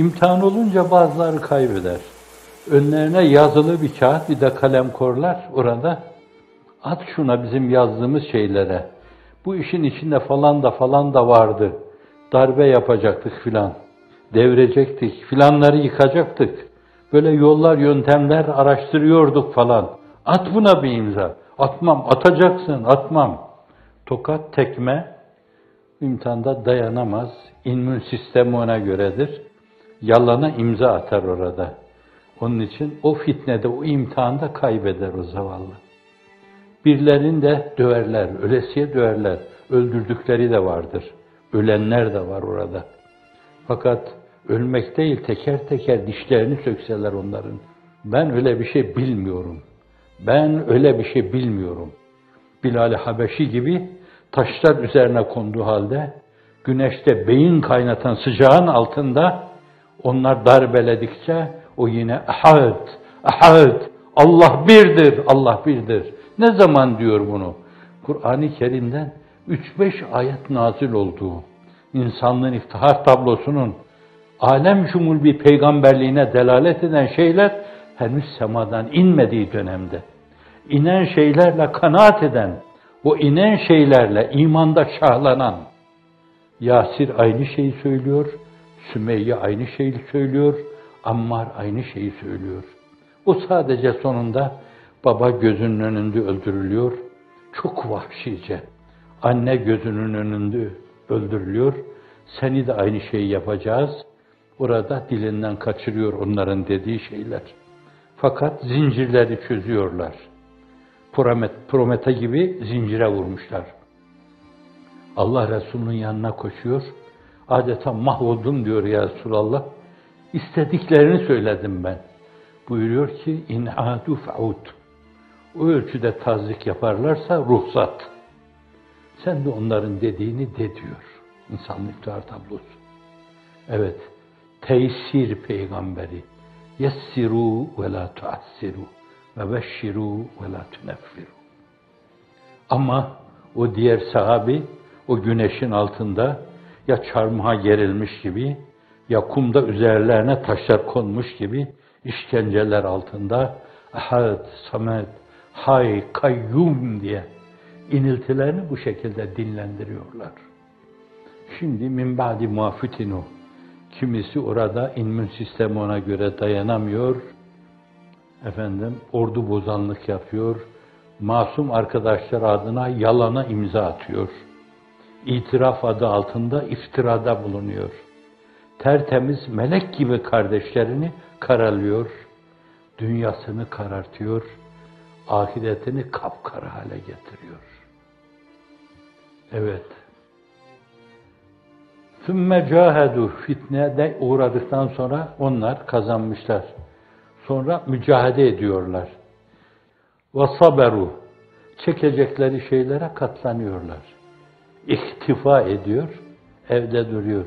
İmtihan olunca bazıları kaybeder. Önlerine yazılı bir kağıt, bir de kalem korlar orada. At şuna bizim yazdığımız şeylere. Bu işin içinde falan da falan da vardı. Darbe yapacaktık filan. Devirecektik, filanları yıkacaktık. Böyle yollar, yöntemler araştırıyorduk falan. At buna bir imza. Atmam, atacaksın, atmam. Tokat, tekme, imtihanda dayanamaz. İmmün sistemi ona göredir. Yalana imza atar orada. Onun için o fitnede, o imtihanda kaybeder o zavallı. Birilerini de döverler, ölesiye döverler. Öldürdükleri de vardır. Ölenler de var orada. Fakat ölmek değil, teker teker dişlerini sökseler onların. Ben öyle bir şey bilmiyorum. Ben öyle bir şey bilmiyorum. Bilal-i Habeşi gibi taşlar üzerine konduğu halde, güneşte beyin kaynatan sıcağın altında onlar darbeledikçe o yine ahad, ahad, Allah birdir, Allah birdir. Ne zaman diyor bunu? Kur'an-ı Kerim'den 3-5 ayet nazil olduğu, insanlığın iftihar tablosunun alem şumul bir peygamberliğine delalet eden şeyler henüz semadan inmediği dönemde. inen şeylerle kanaat eden, o inen şeylerle imanda şahlanan, Yasir aynı şeyi söylüyor, Sümeyye aynı şeyi söylüyor, Ammar aynı şeyi söylüyor. O sadece sonunda baba gözünün önünde öldürülüyor, çok vahşice. Anne gözünün önünde öldürülüyor, seni de aynı şeyi yapacağız. Orada dilinden kaçırıyor onların dediği şeyler. Fakat zincirleri çözüyorlar. Promet, Promete gibi zincire vurmuşlar. Allah Resulü'nün yanına koşuyor. Adeta mahvoldum diyor ya Resulallah. İstediklerini söyledim ben. Buyuruyor ki in adu faud. O ölçüde tazik yaparlarsa ruhsat. Sen de onların dediğini de diyor. İnsanlık iftihar tablosu. Evet. Teysir peygamberi. Yessiru ve la tuassiru ve beşşiru ve la tuneffiru. Ama o diğer sahabi o güneşin altında ya çarmıha gerilmiş gibi ya kumda üzerlerine taşlar konmuş gibi işkenceler altında ahad, samet, hay, kayyum diye iniltilerini bu şekilde dinlendiriyorlar. Şimdi min ba'di muafitinu kimisi orada immün sistemi ona göre dayanamıyor. Efendim ordu bozanlık yapıyor. Masum arkadaşlar adına yalana imza atıyor. İtiraf adı altında iftirada bulunuyor. Tertemiz melek gibi kardeşlerini karalıyor. Dünyasını karartıyor. Ahiretini kapkara hale getiriyor. Evet. Sümme cahedu fitnede uğradıktan sonra onlar kazanmışlar. Sonra mücahede ediyorlar. Ve saberu çekecekleri şeylere katlanıyorlar. İhtifa ediyor, evde duruyor.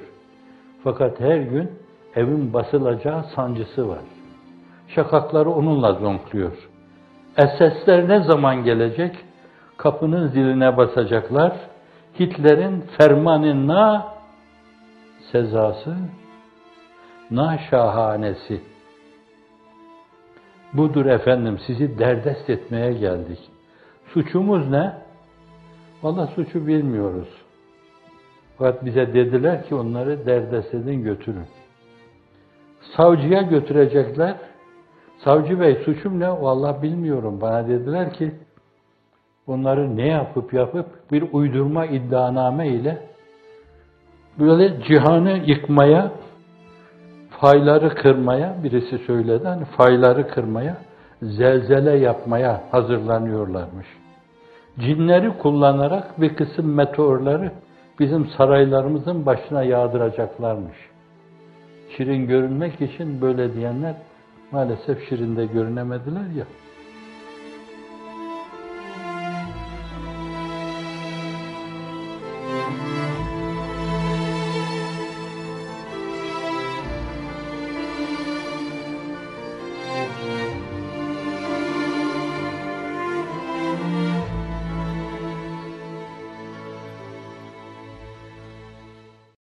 Fakat her gün evin basılacağı sancısı var. Şakakları onunla zonkluyor. Esesler ne zaman gelecek? Kapının ziline basacaklar. Hitler'in fermanına sezası, na şahanesi. Budur efendim, sizi derdest etmeye geldik. Suçumuz ne? Valla suçu bilmiyoruz. Fakat bize dediler ki onları derdest edin götürün. Savcıya götürecekler. Savcı bey suçum ne? Vallahi bilmiyorum. Bana dediler ki bunları ne yapıp yapıp bir uydurma iddianame ile böyle cihanı yıkmaya, fayları kırmaya, birisi söyledi, hani fayları kırmaya, zelzele yapmaya hazırlanıyorlarmış. Cinleri kullanarak bir kısım meteorları bizim saraylarımızın başına yağdıracaklarmış. Şirin görünmek için böyle diyenler maalesef şirinde görünemediler ya.